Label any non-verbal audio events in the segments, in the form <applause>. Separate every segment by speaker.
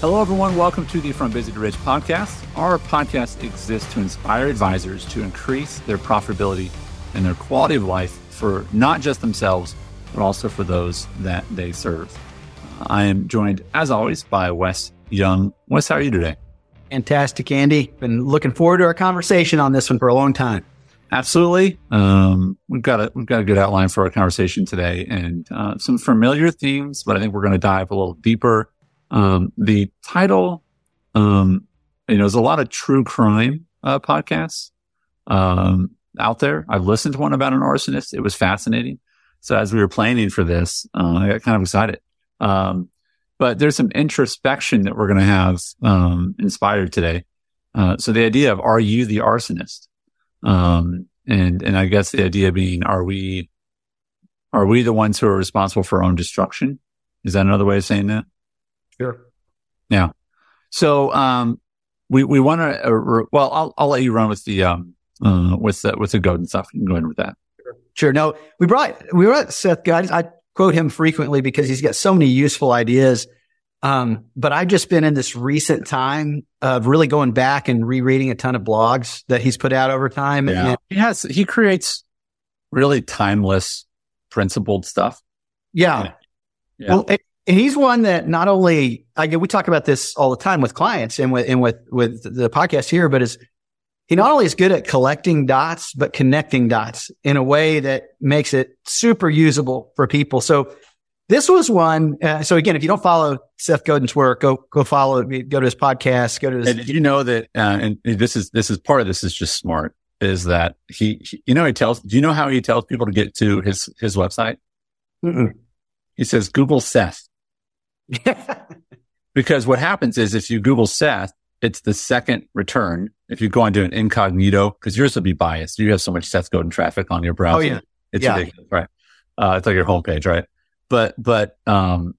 Speaker 1: Hello, everyone. Welcome to the From Busy to Rich podcast. Our podcast exists to inspire advisors to increase their profitability and their quality of life for not just themselves, but also for those that they serve. I am joined, as always, by Wes Young. Wes, how are you today?
Speaker 2: Fantastic, Andy. Been looking forward to our conversation on this one for a long time.
Speaker 1: Absolutely. Um, we've got a we've got a good outline for our conversation today, and uh, some familiar themes, but I think we're going to dive a little deeper um, the title, um, you know, there's a lot of true crime uh, podcasts um, out there. I've listened to one about an arsonist. It was fascinating. So as we were planning for this, uh, I got kind of excited. Um, but there's some introspection that we're going to have um, inspired today. Uh, so the idea of are you the arsonist? Um, and and I guess the idea being are we are we the ones who are responsible for our own destruction? Is that another way of saying that?
Speaker 2: Sure.
Speaker 1: Yeah. So, um, we, we want to, uh, well, I'll, I'll let you run with the, um, uh, with the, with the Godin stuff. You can go ahead with that.
Speaker 2: Sure. No, we brought, we brought Seth Godin. I quote him frequently because he's got so many useful ideas. Um, but I've just been in this recent time of really going back and rereading a ton of blogs that he's put out over time.
Speaker 1: Yeah. And he has, he creates really timeless, principled stuff.
Speaker 2: Yeah. yeah. Well, it, and he's one that not only I we talk about this all the time with clients and with and with with the podcast here, but is he not only is good at collecting dots, but connecting dots in a way that makes it super usable for people. So this was one. Uh, so again, if you don't follow Seth Godin's work, go go follow it. Go to his podcast. Go to his.
Speaker 1: And you know that, uh, and this is this is part of this is just smart. Is that he? You know, he tells. Do you know how he tells people to get to his his website? Mm-mm. He says Google Seth. <laughs> because what happens is if you Google Seth, it's the second return. If you go on to an incognito, because yours will be biased. You have so much Seth Godin traffic on your browser.
Speaker 2: Oh, yeah.
Speaker 1: It's
Speaker 2: yeah.
Speaker 1: ridiculous, right? Uh, it's like your homepage, right? But, but, um,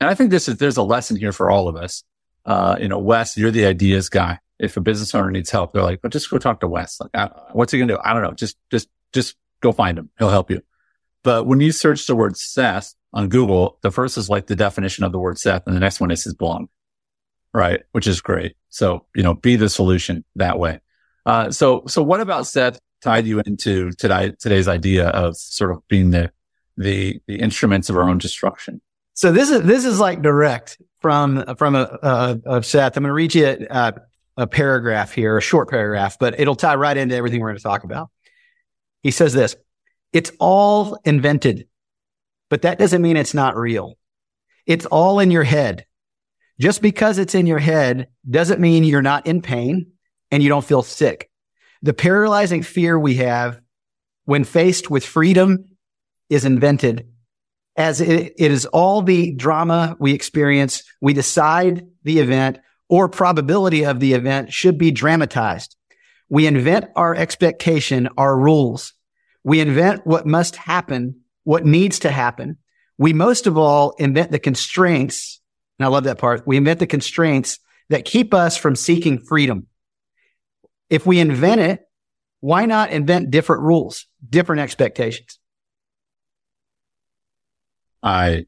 Speaker 1: and I think this is, there's a lesson here for all of us. Uh, you know, Wes, you're the ideas guy. If a business owner needs help, they're like, well, just go talk to Wes. Like, uh, what's he going to do? I don't know. Just, just, just go find him. He'll help you. But when you search the word Seth, on Google, the first is like the definition of the word Seth and the next one is his blog. Right. Which is great. So, you know, be the solution that way. Uh, so, so what about Seth tied you into today, today's idea of sort of being the, the, the instruments of our own destruction?
Speaker 2: So this is, this is like direct from, from a, uh, of Seth. I'm going to read you a, a paragraph here, a short paragraph, but it'll tie right into everything we're going to talk about. He says this, it's all invented but that doesn't mean it's not real. It's all in your head. Just because it's in your head doesn't mean you're not in pain and you don't feel sick. The paralyzing fear we have when faced with freedom is invented as it, it is all the drama we experience. We decide the event or probability of the event should be dramatized. We invent our expectation, our rules. We invent what must happen what needs to happen. We most of all invent the constraints. And I love that part. We invent the constraints that keep us from seeking freedom. If we invent it, why not invent different rules, different expectations?
Speaker 1: I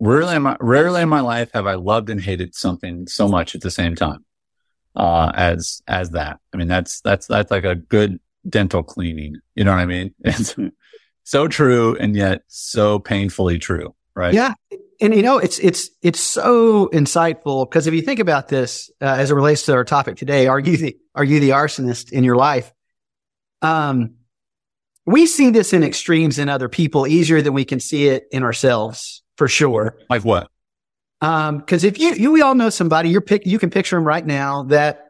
Speaker 1: rarely in my, rarely in my life have I loved and hated something so much at the same time, uh, as, as that. I mean, that's, that's, that's like a good dental cleaning. You know what I mean? <laughs> so true and yet so painfully true, right?
Speaker 2: Yeah. And you know, it's, it's, it's so insightful because if you think about this, uh, as it relates to our topic today, are you the, are you the arsonist in your life? Um, we see this in extremes in other people easier than we can see it in ourselves for sure.
Speaker 1: Like what?
Speaker 2: Um, cause if you, you, we all know somebody, you're pick, you can picture them right now that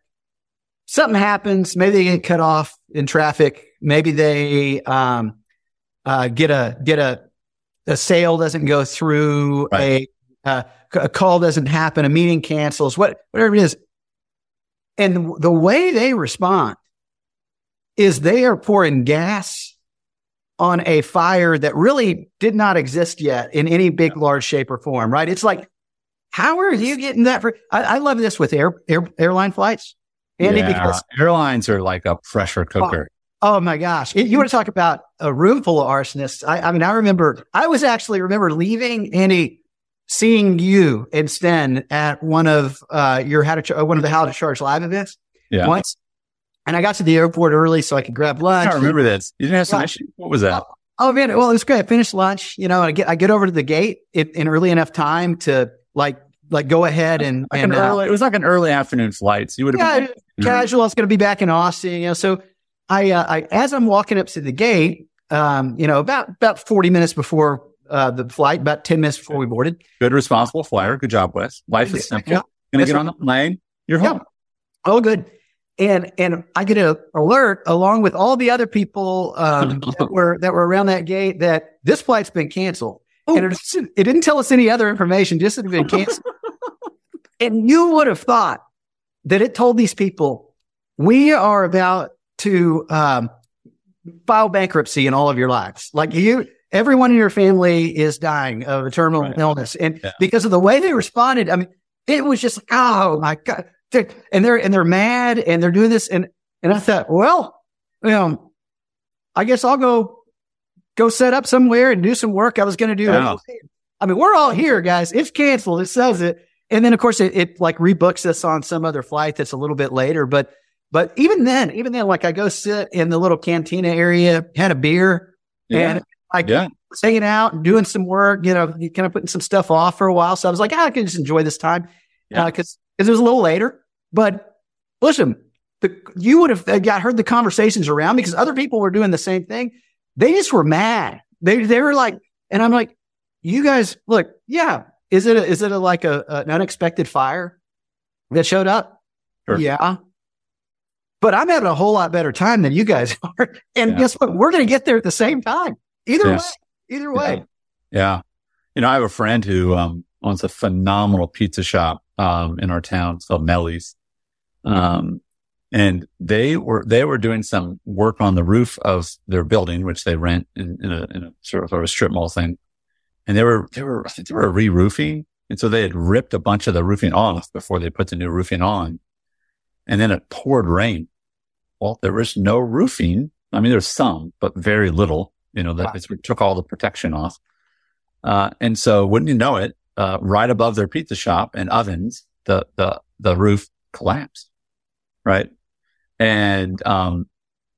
Speaker 2: something happens. Maybe they get cut off in traffic. Maybe they, um, uh, get a get a a sale doesn't go through, right. a uh, a call doesn't happen, a meeting cancels, what whatever it is, and the way they respond is they are pouring gas on a fire that really did not exist yet in any big, large shape or form. Right? It's like, how are you getting that? For I, I love this with air, air airline flights.
Speaker 1: Andy, yeah, because airlines are like a pressure cooker.
Speaker 2: Oh my gosh. You want to talk about a room full of arsonists. I, I, mean, I remember, I was actually remember leaving Andy seeing you and Sten at one of uh, your how to Ch- one of the how to charge live events
Speaker 1: Yeah.
Speaker 2: once, and I got to the airport early so I could grab lunch.
Speaker 1: can't remember this. You didn't have some
Speaker 2: Yeah.
Speaker 1: issue? What was that?
Speaker 2: Oh man, well it was great. I finished lunch, you know, and I get I get over to the gate in, in early enough time to like like go ahead and,
Speaker 1: Like
Speaker 2: and
Speaker 1: an
Speaker 2: uh,
Speaker 1: early, it was like an early afternoon flight. So you would have
Speaker 2: yeah, casual. I was going to be back in Austin, you know. So I, uh, I as I'm walking up to the gate, um, you know, about about 40 minutes before uh, the flight, about 10 minutes before we boarded.
Speaker 1: good, responsible flyer. Good job, Wes. Life is simple.
Speaker 2: Yeah.
Speaker 1: Gonna
Speaker 2: That's
Speaker 1: get on the plane. You're
Speaker 2: Yeah.
Speaker 1: home.
Speaker 2: Oh, good. And and I get an alert along with all the other people um, <laughs> that were that were around that gate that this flight's been canceled.
Speaker 1: Oh.
Speaker 2: And it, didn't- it didn't tell us any other information, just that it had been canceled. <laughs> and you would have thought that it told these people, we are about to um, file bankruptcy in all of your lives. Like you, everyone in your family is dying of a terminal
Speaker 1: Right.
Speaker 2: illness. And
Speaker 1: Yeah.
Speaker 2: because of the way they responded, I mean, it was just like, oh my God. And they're, and they're mad and they're doing this. And, and I thought, well, you know, I guess I'll go, go set up somewhere and do some work I was going to do.
Speaker 1: Yeah.
Speaker 2: I mean, we're all here, guys. It's canceled. It says it. And then of course it, it like rebooks us on some other flight that's a little bit later. But, but even then, even then, like I go sit in the little cantina area, had a beer
Speaker 1: Yeah.
Speaker 2: and like
Speaker 1: yeah.
Speaker 2: was hanging out and doing some work, you know, kind of putting some stuff off for a while. So I was like, ah, I can just enjoy this time.
Speaker 1: Yeah.
Speaker 2: Because it was a little later. But listen, the, you would have uh, got heard the conversations around because other people were doing the same thing. They just were mad. They they were like, and I'm like, you guys, look, yeah, is it a, is it a, like a, an unexpected fire that showed up?
Speaker 1: Sure.
Speaker 2: Yeah. But I'm having a whole lot better time than you guys <laughs> are. And
Speaker 1: Yeah.
Speaker 2: guess what? We're going to get there at the same time. Either
Speaker 1: Yeah.
Speaker 2: way, either way.
Speaker 1: Yeah. You know, I have a friend who um, owns a phenomenal pizza shop um, in our town. It's called Melly's. Um, and they were they were doing some work on the roof of their building, which they rent in, in, a, in a sort of, sort of strip mall thing. And they were they were I think they were re-roofing, and so they had ripped a bunch of the roofing off before they put the new roofing on. And then it poured rain. Well, there was no roofing. I mean, there's some, but very little. You know, that
Speaker 2: Wow.
Speaker 1: took all the protection off. Uh, and so wouldn't you know it, uh, right above their pizza shop and ovens, the, the, the roof collapsed. Right. And, um,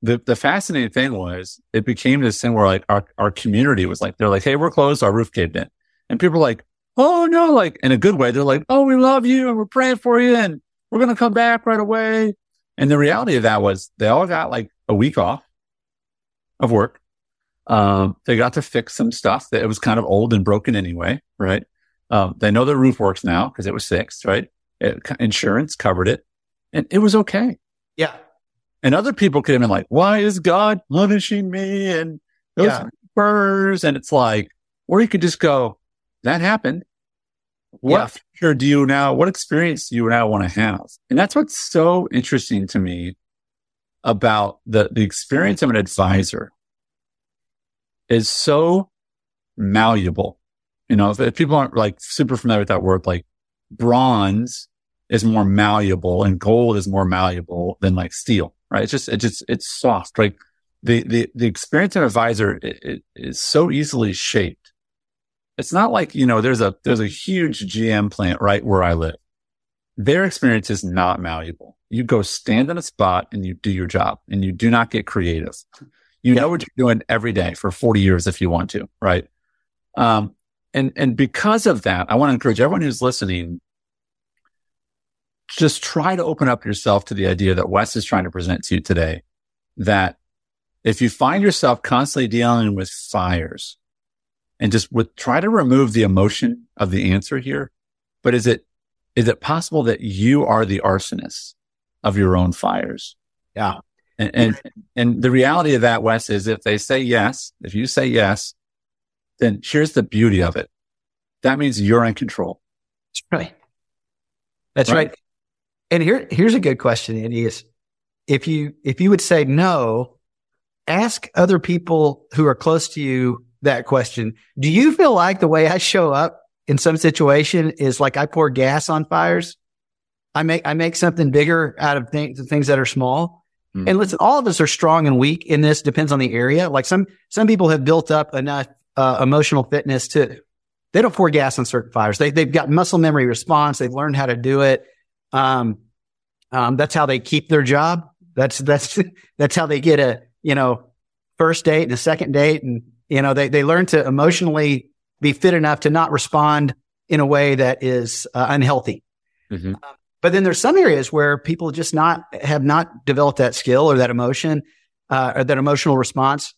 Speaker 1: the, the fascinating thing was it became this thing where like our, our community was like, they're like, Hey, we're closed. Our roof caved in. And people are like, Oh no, like in a good way. They're like, Oh, we love you and we're praying for you and we're going to come back right away. And the reality of that was they all got like a week off of work. Um, they got to fix some stuff that it was kind of old and broken anyway, right? Um, they know the roof works now because it was fixed, right? It, insurance covered it and it was okay.
Speaker 2: Yeah.
Speaker 1: And other people could have been like, why is God punishing me? And those
Speaker 2: Yeah.
Speaker 1: birds. And it's like, or you could just go, that happened. What
Speaker 2: Yeah.
Speaker 1: Future do you now, what experience do you now want to have? And that's what's so interesting to me about the, the experience of an advisor is so malleable. You know, if, if people aren't like super familiar with that word, like bronze is more malleable and gold is more malleable than like steel, right? It's just, it just, it's soft. Like the, the, the experience of an advisor is so easily shaped. It's not like, you know, there's a, there's a huge GM plant right where I live. Their experience is not malleable. You go stand in a spot and you do your job and you do not get creative. You know what you're doing every day for 40 years if you want to, right? Um, and, and because of that, I want to encourage everyone who's listening, just try to open up yourself to the idea that Wes is trying to present to you today. That if you find yourself constantly dealing with fires and just with try to remove the emotion of the answer here, but is it, is it possible that you are the arsonist of your own fires?
Speaker 2: Yeah.
Speaker 1: And, and, and the reality of that, Wes, is if they say yes, if you say yes, then here's the beauty of it. That means you're in control.
Speaker 2: That's right. That's
Speaker 1: Right.
Speaker 2: right. And here, here's a good question, Andy, is if you, if you would say no, ask other people who are close to you that question. Do you feel like the way I show up in some situation is like I pour gas on fires? I make, I make something bigger out of things, things that are small.
Speaker 1: Hmm.
Speaker 2: And listen, all of us are strong and weak in this depends on the area. Like some, some people have built up enough, uh, emotional fitness to, they don't pour gas on certain fires. They, they've got muscle memory response. They've learned how to do it. Um, um, that's how they keep their job. That's, that's, <laughs> that's how they get a, you know, first date and a second date. And, you know, they, they learn to emotionally be fit enough to not respond in a way that is uh, unhealthy. Mm-hmm. Um, but then there's some areas where people just not have not developed that skill or that emotion, uh, or that emotional response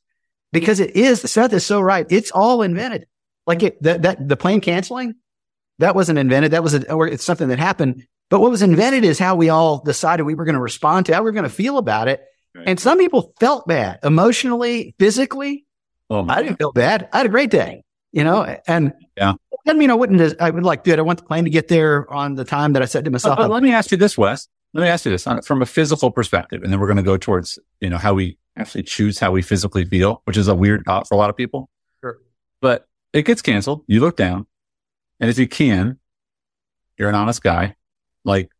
Speaker 2: because it is, Seth is so right. It's all invented. Like it, that, that, the plane canceling, that wasn't invented. That was a, or it's something that happened. But what was invented is how we all decided we were going to respond to, how we were going to feel about it. Right. And some people felt bad emotionally, physically. Oh, I didn't feel bad. I had a great day, you know, and
Speaker 1: yeah.
Speaker 2: I mean, I wouldn't, I would like, dude, I want the plane to get there on the time that I said to myself.
Speaker 1: Uh, uh, but, but let me ask you this, Wes. Let me ask you this uh, from a physical perspective, and then we're going to go towards, you know, how we actually choose how we physically feel, which is a weird thought for a lot of people.
Speaker 2: Sure.
Speaker 1: But it gets canceled. You look down and if you can, you're an honest guy. Like,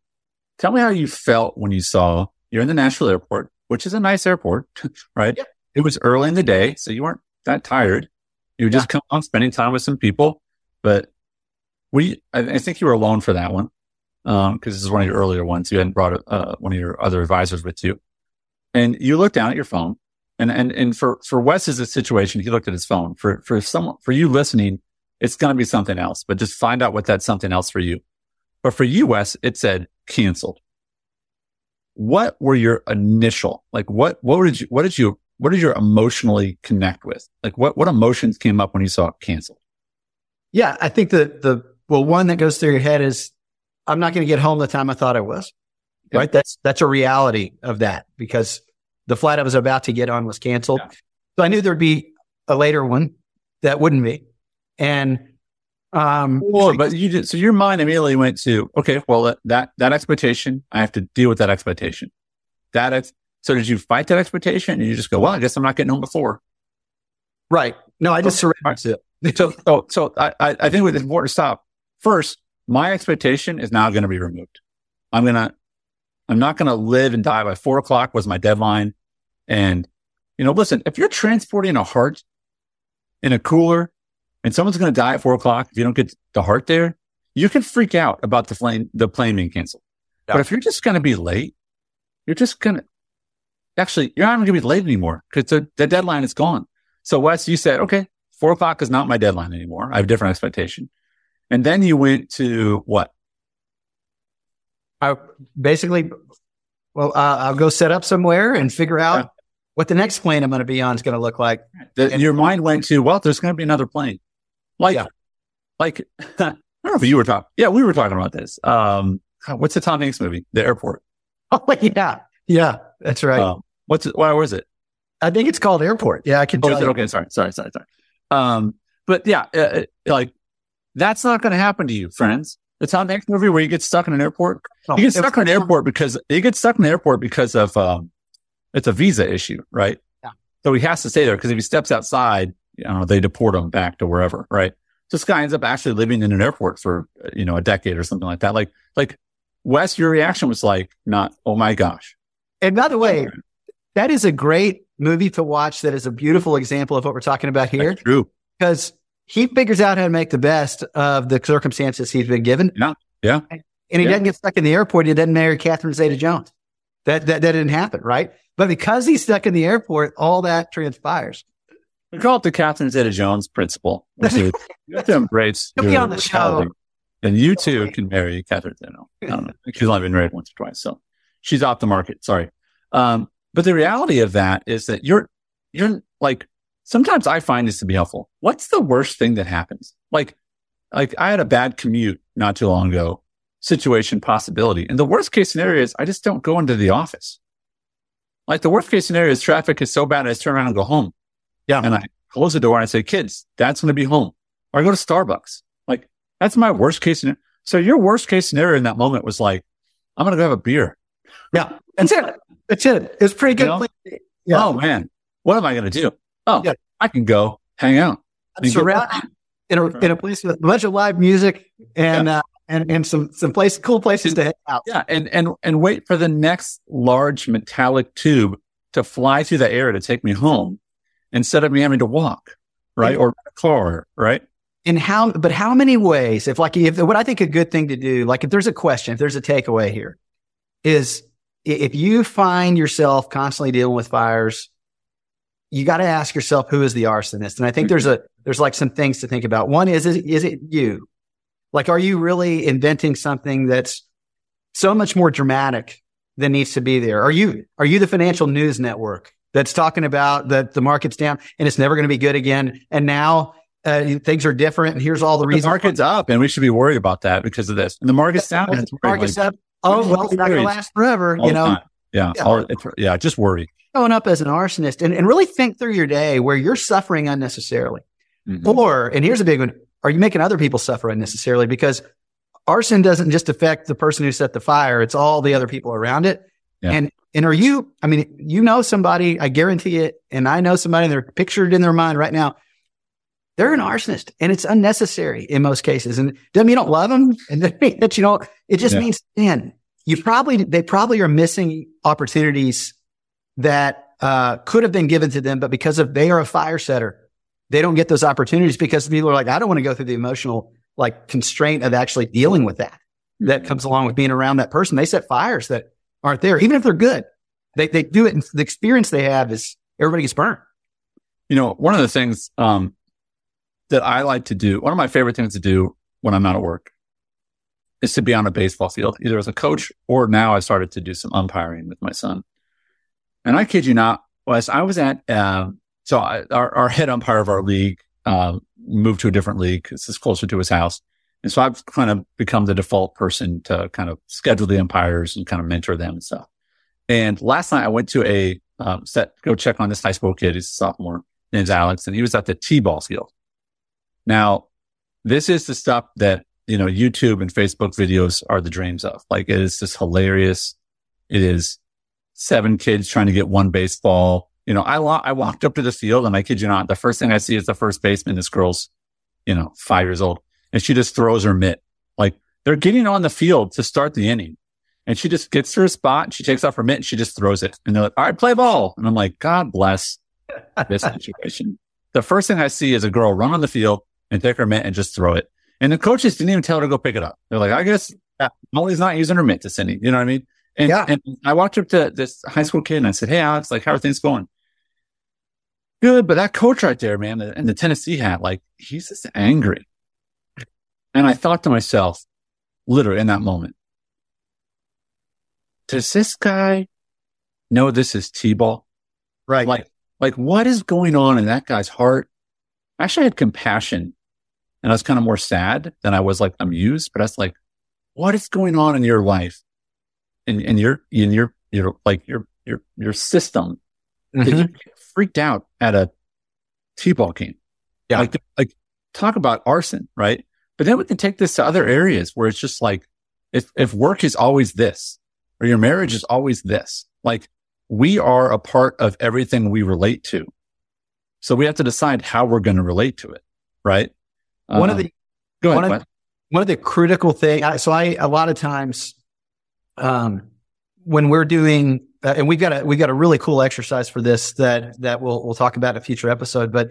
Speaker 1: tell me how you felt when you saw you're in the Nashville airport, which is a nice airport, <laughs> right?
Speaker 2: Yep.
Speaker 1: It was early in the day. So you weren't that tired. You were yeah. just come on spending time with some people, but we, I, I think you were alone for that one. Um, cause this is one of your earlier ones. You hadn't brought, uh, one of your other advisors with you and you look down at your phone and, and, and for, for Wes's situation, he looked at his phone. For, for someone, for you listening, it's going to be something else, but just find out what that something else for you. But for you, Wes, it said canceled. What were your initial, like what, what did you, what did you, what did you emotionally connect with? Like what, what emotions came up when you saw it canceled?
Speaker 2: Yeah. I think that the, well, one that goes through your head is I'm not going to get home the time I thought I was. Right. That's, that's a reality of that because the flight I was about to get on was canceled. Yeah. So I knew there'd be a later one that wouldn't be. And, um,
Speaker 1: well, but you did, so your mind immediately went to, okay, well, that, that expectation, I have to deal with that expectation. That, is, so did you fight that expectation and you just go, well, I guess I'm not getting home before.
Speaker 2: Right. No, I just surrendered to
Speaker 1: it. <laughs> So, so, so I, I think it's important to stop. First, my expectation is now going to be removed. I'm going to, I'm not going to live and die by four o'clock was my deadline. And, you know, listen, if you're transporting a heart in a cooler and someone's going to die at four o'clock, if you don't get the heart there, you can freak out about the plane, the plane being canceled. Yeah. But if you're just going to be late, you're just going to, actually, you're not going to be late anymore because the, the deadline is gone. So Wes, you said, okay, four o'clock is not my deadline anymore. I have a different expectation. And then you went to what?
Speaker 2: I basically, well, uh, I'll go set up somewhere and figure out yeah. what the next plane I'm going to be on is going to look like.
Speaker 1: The, and your mind went to, well, there's going to be another plane. Like, yeah. like, <laughs> I don't know if you were talking. Yeah, we were talking about this. Um, what's the Tom Hanks movie? The airport. <laughs>
Speaker 2: Oh, yeah. Yeah, that's right. Uh,
Speaker 1: what's it? Why was it?
Speaker 2: I think it's called Airport. Yeah, I can. Oh,
Speaker 1: okay. Sorry, sorry, sorry, sorry. Um, but yeah, uh, uh like that's not going to happen to you, friends. The Tom Hanks movie where you get stuck in an airport. Oh, you get stuck in an airport because you get stuck in the airport because of um, it's a visa issue, right?
Speaker 2: Yeah.
Speaker 1: So he has to stay there because if he steps outside, you know, they deport him back to wherever, right? So this guy ends up actually living in an airport for you know a decade or something like that. Like like Wes, your reaction was like not, oh my gosh.
Speaker 2: And by the way, that is a great movie to watch. That is a beautiful example of what we're talking about here.
Speaker 1: That's true.
Speaker 2: Because he figures out how to make the best of the circumstances he's been given.
Speaker 1: Yeah. Yeah.
Speaker 2: And he
Speaker 1: yeah.
Speaker 2: doesn't get stuck in the airport. He doesn't marry Catherine Zeta Jones. That, that, that didn't happen. Right. But because he's stuck in the airport, all that transpires.
Speaker 1: We call it the Catherine Zeta Jones principle. <laughs> you have to embrace
Speaker 2: He'll be on the show.
Speaker 1: And you too can marry Catherine Zeta. I don't know. She's only been married once or twice. So she's off the market. Sorry. Um, but the reality of that is that you're, you're like, sometimes I find this to be helpful. What's the worst thing that happens? Like, like I had a bad commute not too long ago, situation possibility. And the worst case scenario is I just don't go into the office. Like the worst case scenario is traffic is so bad, I just turn around and go home.
Speaker 2: Yeah.
Speaker 1: And I close the door and I say, kids, dad's going to be home. Or I go to Starbucks. Like that's my worst case scenario. So your worst case scenario in that moment was like, I'm going to go have a beer.
Speaker 2: Yeah. That's it. That's it. It's pretty good. You
Speaker 1: know? yeah. Oh man, what am I going to do? Oh, yeah. I can go hang out.
Speaker 2: Surround in a, in a place with a bunch of live music and, yeah. uh, and, and some, some place, cool places to hang out.
Speaker 1: Yeah. And, and, and wait for the next large metallic tube to fly through the air to take me home instead of me having to walk. Right. or a car. Right.
Speaker 2: in how, but how many ways, if like, if what I think a good thing to do, like if there's a question, if there's a takeaway here is if you find yourself constantly dealing with fires, you got to ask yourself, who is the arsonist? And I think there's a, there's like some things to think about. One is, is, is it you? Like, are you really inventing something that's so much more dramatic than needs to be there? Are you, are you the financial news network that's talking about that the market's down and it's never going to be good again? And now uh, things are different. And here's all the reasons.
Speaker 1: The market's up and we should be worried about that because of this. And the market's down.
Speaker 2: The market's up. Oh, well, it's not going to last forever, you know?
Speaker 1: Yeah. Yeah. All, yeah. Just worry.
Speaker 2: Showing up as an arsonist and, and really think through your day where you're suffering unnecessarily. Mm-hmm. Or, and here's a big one. Are you making other people suffer unnecessarily? Because arson doesn't just affect the person who set the fire. It's all the other people around it. Yeah. And, and are you, I mean, you know somebody, I guarantee it. And I know somebody they're pictured in their mind right now they're an arsonist and it's unnecessary in most cases. And doesn't mean you don't love them and that you don't, it just yeah. means, man, you probably, they probably are missing opportunities that, uh, could have been given to them, but because of they are a fire setter, they don't get those opportunities because people are like, I don't want to go through the emotional like constraint of actually dealing with that. That comes along with being around that person. They set fires that aren't there, even if they're good. They, they do it. And the experience they have is everybody gets burned.
Speaker 1: You know, one of the things, um, that I like to do, one of my favorite things to do when I'm not at work is to be on a baseball field, either as a coach or now I started to do some umpiring with my son. And I kid you not, Wes, I was at, um, so I, our, our head umpire of our league, um, moved to a different league it's closer to his house. And so I've kind of become the default person to kind of schedule the umpires and kind of mentor them and stuff. And last night I went to a, um, set, go check on this high school kid. He's a sophomore. Name's Alex and he was at the T-ball field. Now, this is the stuff that, you know, YouTube and Facebook videos are the dreams of. Like it is just hilarious. It is seven kids trying to get one baseball. You know, I, lo- I walked up to the field and I kid you not, the first thing I see is the first baseman. This girl's, you know, five years old and she just throws her mitt. Like they're getting on the field to start the inning. And she just gets to her spot and she takes off her mitt and she just throws it. And they're like, all right, play ball. And I'm like, God bless this <laughs> situation. the first thing I see is a girl run on the field, and take her mitt and just throw it. And the coaches didn't even tell her to go pick it up. They're like, I guess Molly's not using her mitt to send it. You know what I mean? And, yeah. and I walked up to this high school kid and I said, Hey, Alex, like, how are things going? Good. But that coach right there, man, and the Tennessee hat, like, he's just angry. And I thought to myself, literally in that moment, does this guy know this is T-ball?
Speaker 2: Right.
Speaker 1: Like, like what is going on in that guy's heart? I actually, I had compassion and I was kind of more sad than I was like amused, but I was like, what is going on in your life? In, in your, in your, your, like your, your, your system mm-hmm. you freaked out at a T-ball game. Yeah. Like, like talk about arson, right? But then we can take this to other areas where it's just like, if, if work is always this or your marriage is always this, like we are a part of everything we relate to. So we have to decide how we're going to relate to it, right?
Speaker 2: One of the um, go ahead. One of, one of the critical things. So I a lot of times, um, when we're doing, uh, and we've got a we've got a really cool exercise for this that that we'll we'll talk about in a future episode. But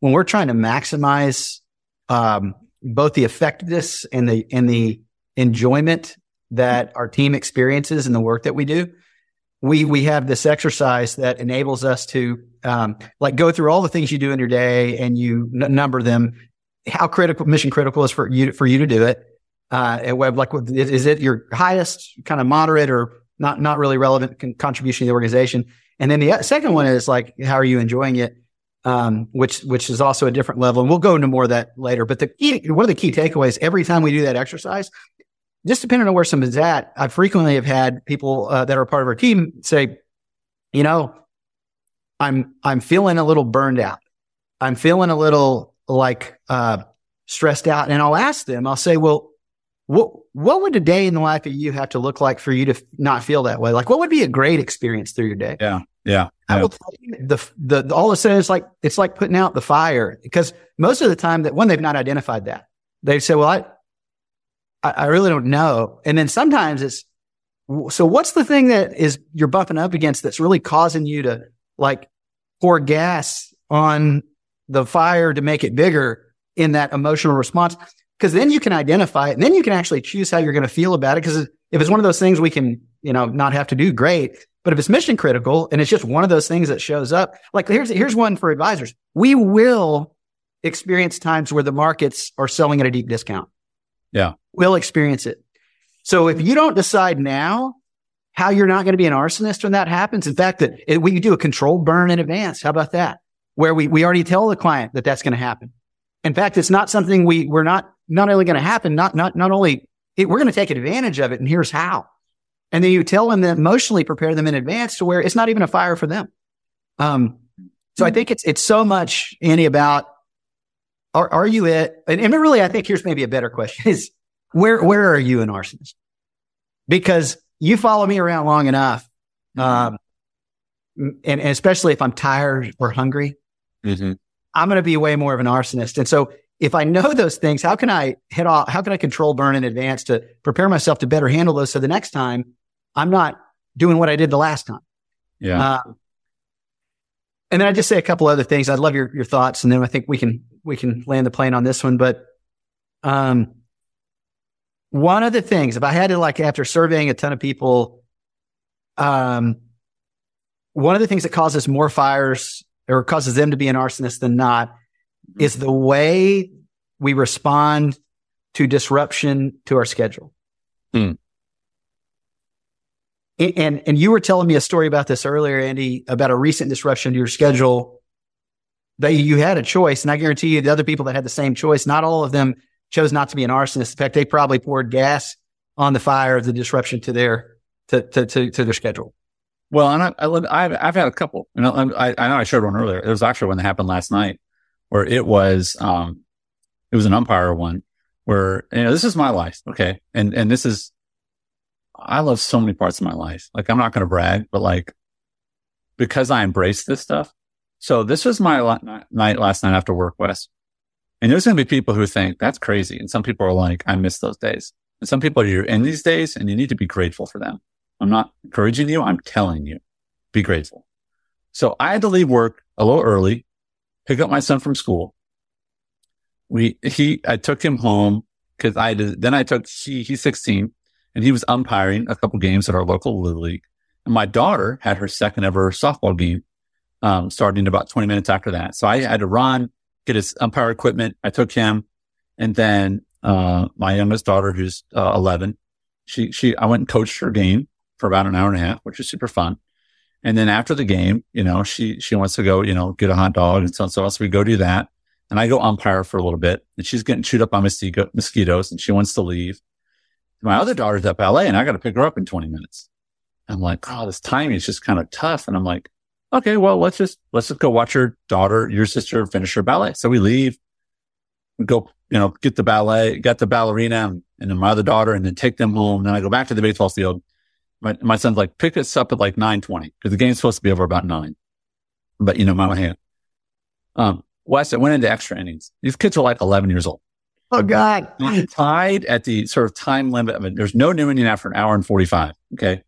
Speaker 2: when we're trying to maximize um, both the effectiveness and the and the enjoyment that our team experiences in the work that we do, we we have this exercise that enables us to um, like go through all the things you do in your day and you n- number them how critical, mission critical is for you, for you to do it. Uh, and web, like, is it your highest kind of moderate or not, not really relevant con- contribution to the organization? And then the second one is like, how are you enjoying it? Um, which, which is also a different level. And we'll go into more of that later. But the key, one of the key takeaways every time we do that exercise, just depending on where someone's at, I frequently have had people uh, that are part of our team say, you know, I'm, I'm feeling a little burned out. I'm feeling a little like uh, stressed out, and I'll ask them. I'll say, "Well, what what would a day in the life of you have to look like for you to not feel that way? Like, what would be a great experience through your day?"
Speaker 1: Yeah, yeah.
Speaker 2: I will tell you the the all of a sudden it's like it's like putting out the fire because most of the time that one they've not identified that they say, "Well, I I really don't know," and then sometimes it's so what's the thing that is you're bumping up against that's really causing you to like pour gas on the fire to make it bigger in that emotional response. Cause then you can identify it and then you can actually choose how you're going to feel about it. Cause if it's one of those things we can, you know, not have to do, great. But if it's mission critical and it's just one of those things that shows up, like here's, here's one for advisors. We will experience times where the markets are selling at a deep discount.
Speaker 1: Yeah.
Speaker 2: We'll experience it. So if you don't decide now how you're not going to be an arsonist when that happens, in fact, that it, we do a controlled burn in advance. How about that? Where we, we already tell the client that that's going to happen. In fact, it's not something we, we're not, not only going to happen, not, not, not only it, we're going to take advantage of it. And here's how. And then you tell them that emotionally prepare them in advance to where it's not even a fire for them. Um, so I think it's, it's so much, Andy, about are, are you it? And, and really, I think here's maybe a better question is where, where are you an arsonist? Because you follow me around long enough. Um, and, and especially if I'm tired or hungry,
Speaker 1: Mm-hmm.
Speaker 2: I'm going to be way more of an arsonist. And so if I know those things, how can I hit off? How can I control burn in advance to prepare myself to better handle those? So the next time I'm not doing what I did the last time.
Speaker 1: Yeah.
Speaker 2: Um, and then I just say a couple other things. I'd love your, your thoughts. And then I think we can, we can land the plane on this one. But, um, one of the things, if I had to like, after surveying a ton of people, um, one of the things that causes more fires or causes them to be an arsonist than not is the way we respond to disruption to our schedule.
Speaker 1: Hmm.
Speaker 2: And, and and you were telling me a story about this earlier, Andy, about a recent disruption to your schedule that you had a choice. And I guarantee you the other people that had the same choice, not all of them chose not to be an arsonist. In fact, they probably poured gas on the fire of the disruption to their to to to, to their schedule.
Speaker 1: Well, and I, I, I've, had a couple. Know, I, I know I showed one earlier. It was actually one that happened last night, where it was, um, it was an umpire one, where you know this is my life, okay, and and this is, I love so many parts of my life. Like I'm not going to brag, but like because I embrace this stuff. So this was my la- night last night after work, Wes, and there's going to be people who think that's crazy, and some people are like, I miss those days, and some people you're in these days, and you need to be grateful for them. I'm not encouraging you. I'm telling you, be grateful. So I had to leave work a little early, pick up my son from school. We, he, I took him home because I did, then I took, he, he's 16 and he was umpiring a couple games at our local league. And my daughter had her second ever softball game, um, starting about 20 minutes after that. So I had to run, get his umpire equipment. I took him and then, uh, my youngest daughter, who's uh, 11, she, she, I went and coached her game for about an hour and a half, which is super fun. And then after the game, you know, she, she wants to go, you know, get a hot dog and so on. So, so we go do that. And I go umpire for a little bit and she's getting chewed up by mosquito, mosquitoes and she wants to leave. My other daughter's at ballet and I got to pick her up in 20 minutes. I'm like, oh, this timing is just kind of tough. And I'm like, okay, well, let's just, let's just go watch your daughter, your sister finish her ballet. So we leave, go, you know, get the ballet, get the ballerina and, and then my other daughter and then take them home. Then I go back to the baseball field my, my son's like, pick us up at like 920 because the game's supposed to be over about nine. But you know, my hand. Um, Wes, it went into extra innings. These kids are like 11 years old.
Speaker 2: Oh God.
Speaker 1: Tied at the sort of time limit of it. There's no new inning after an hour and 45. Okay.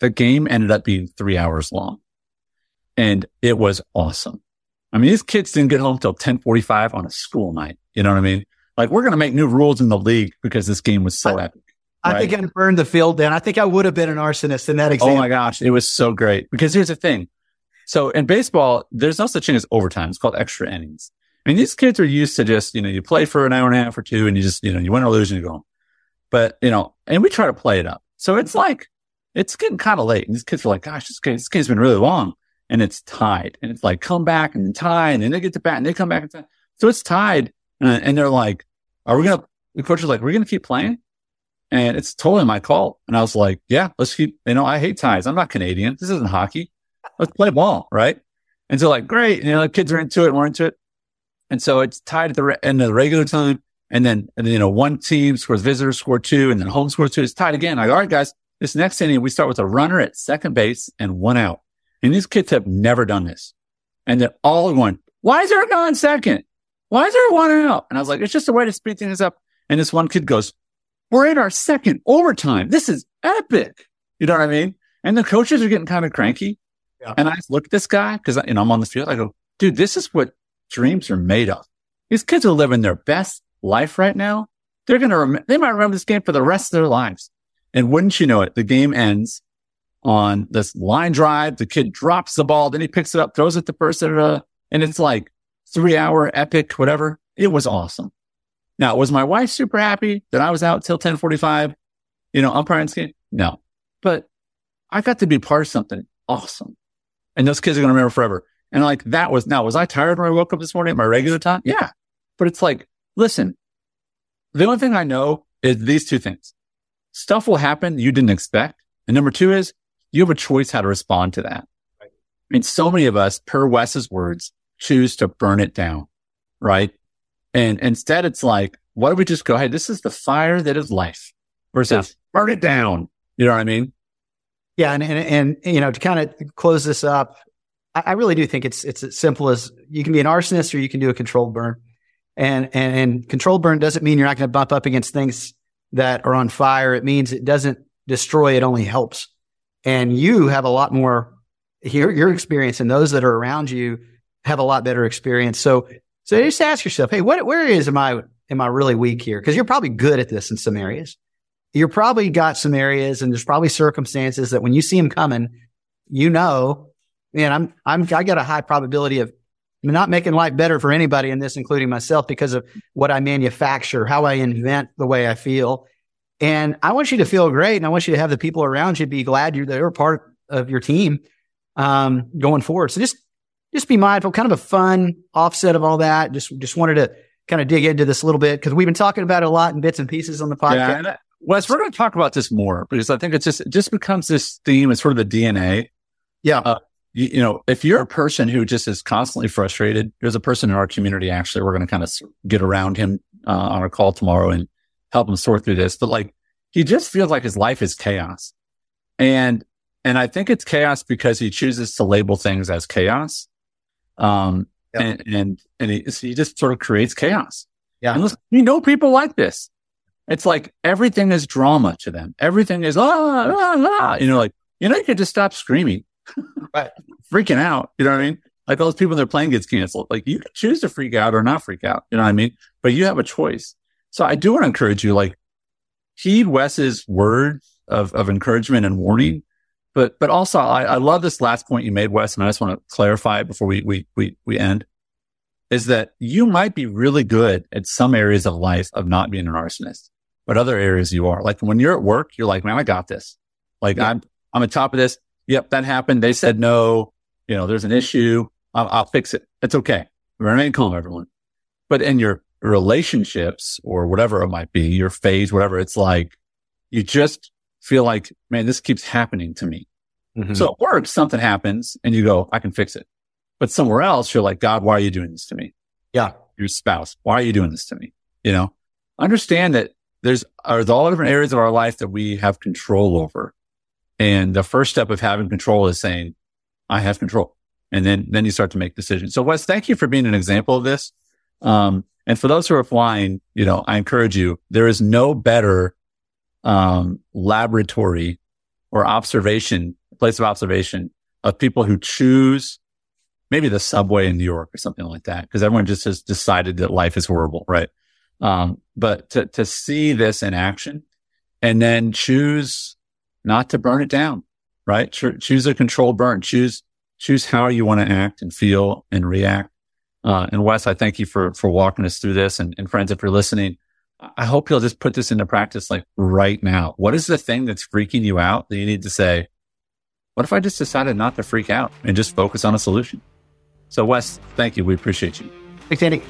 Speaker 1: The game ended up being three hours long and it was awesome. I mean, these kids didn't get home till 1045 on a school night. You know what I mean? Like we're going to make new rules in the league because this game was so epic.
Speaker 2: I
Speaker 1: Right.
Speaker 2: think I'd burned the field down. I think I would have been an arsonist in that example.
Speaker 1: Oh my gosh, it was so great. Because here's the thing. So in baseball, there's no such thing as overtime. It's called extra innings. I mean, these kids are used to just, you know, you play for an hour and a half or two and you just, you know, you win or lose and you go home. But, you know, and we try to play it up. So it's like, it's getting kind of late. And these kids are like, gosh, this game, this game's been really long and it's tied and it's like come back and tie and then they get to bat and they come back and tie. So it's tied. And, and they're like, are we going to, the coach is like, we're going to keep playing. And it's totally my call. And I was like, yeah, let's keep, you know, I hate ties. I'm not Canadian. This isn't hockey. Let's play ball. Right. And so like, great. You know, the kids are into it we're into it. And so it's tied at the re- end of the regular time. And then, and then, you know, one team scores visitors score two and then home scores two. It's tied again. Like, all right, guys, this next inning, we start with a runner at second base and one out. And these kids have never done this. And they're all going, why is there a guy on second? Why is there a one out? And I was like, it's just a way to speed things up. And this one kid goes, we're in our second overtime. This is epic. You know what I mean? And the coaches are getting kind of cranky.
Speaker 2: Yeah.
Speaker 1: And I look at this guy because you know I'm on the field. I go, dude, this is what dreams are made of. These kids are living their best life right now. They're going to, rem- they might remember this game for the rest of their lives. And wouldn't you know it, the game ends on this line drive. The kid drops the ball, then he picks it up, throws it to the first, and it's like three hour epic, whatever. It was awesome. Now, was my wife super happy that I was out till 1045, you know, umpiring this game? No, but I got to be part of something awesome. And those kids are going to remember forever. And like that was now, was I tired when I woke up this morning at my regular time? Yeah. But it's like, listen, the only thing I know is these two things. Stuff will happen you didn't expect. And number two is you have a choice how to respond to that. I mean, so many of us, per Wes's words, choose to burn it down. Right. And instead it's like, why don't we just go, Hey, this is the fire that is life versus yeah. burn it down. You know what I mean?
Speaker 2: Yeah. And, and, and, you know, to kind of close this up, I, I really do think it's, it's as simple as you can be an arsonist or you can do a controlled burn. And, and, and controlled burn doesn't mean you're not going to bump up against things that are on fire. It means it doesn't destroy. It only helps. And you have a lot more your, your experience and those that are around you have a lot better experience. So, so just ask yourself, Hey, what, where is, am I, am I really weak here? Cause you're probably good at this in some areas. You're probably got some areas and there's probably circumstances that when you see them coming, you know, man, I'm, I'm, I got a high probability of not making life better for anybody in this, including myself, because of what I manufacture, how I invent the way I feel. And I want you to feel great. And I want you to have the people around you be glad you're they're part of your team um, going forward. So just just be mindful, kind of a fun offset of all that. Just just wanted to kind of dig into this a little bit because we've been talking about it a lot in bits and pieces on the podcast. Yeah,
Speaker 1: Wes, we're going to talk about this more because I think it's just it just becomes this theme. It's sort of the DNA.
Speaker 2: Yeah. Uh,
Speaker 1: you, you, know, if you're a person who just is constantly frustrated, there's a person in our community. Actually, we're going to kind of get around him uh, on our call tomorrow and help him sort through this. But like, he just feels like his life is chaos, and and I think it's chaos because he chooses to label things as chaos. Um, yep. and and and he, so he just sort of creates chaos.
Speaker 2: Yeah,
Speaker 1: and listen, we know people like this. It's like everything is drama to them. Everything is ah, ah, ah. You know, like you know, you can just stop screaming
Speaker 2: right. <laughs>
Speaker 1: freaking out. You know what I mean? Like all those people, their plane gets canceled. Like you can choose to freak out or not freak out. You know what I mean? But you have a choice. So I do want to encourage you, like heed Wes's words of, of encouragement and warning. But, but also I, I love this last point you made, Wes, and I just want to clarify it before we, we, we, we end is that you might be really good at some areas of life of not being an arsonist, but other areas you are. Like when you're at work, you're like, man, I got this. Like yeah. I'm, I'm at top of this yep, that happened. They said no. You know, there's an issue. I'll, I'll fix it. It's okay. Remain calm, everyone. But in your relationships or whatever it might be, your phase, whatever, it's like you just feel like, man, this keeps happening to me. Mm-hmm. So it works. something happens and you go, I can fix it. But somewhere else, you're like, God, why are you doing this to me?
Speaker 2: Yeah.
Speaker 1: Your spouse, why are you doing this to me? You know, understand that there's, there's all different areas of our life that we have control over. And the first step of having control is saying, I have control. And then, then you start to make decisions. So Wes, thank you for being an example of this. Um, and for those who are flying, you know, I encourage you, there is no better, um, laboratory or observation, place of observation of people who choose maybe the subway in New York or something like that. Cause everyone just has decided that life is horrible. Right. Um, but to, to see this in action and then choose not to burn it down, right? choose a controlled burn. Choose, choose how you want to act and feel and react. Uh, and Wes, I thank you for, for walking us through this. And, and friends, if you're listening, I hope you'll just put this into practice like right now. What is the thing that's freaking you out that you need to say? What if I just decided not to freak out and just focus on a solution? So Wes, thank you. We appreciate you.
Speaker 2: Thanks, Andy.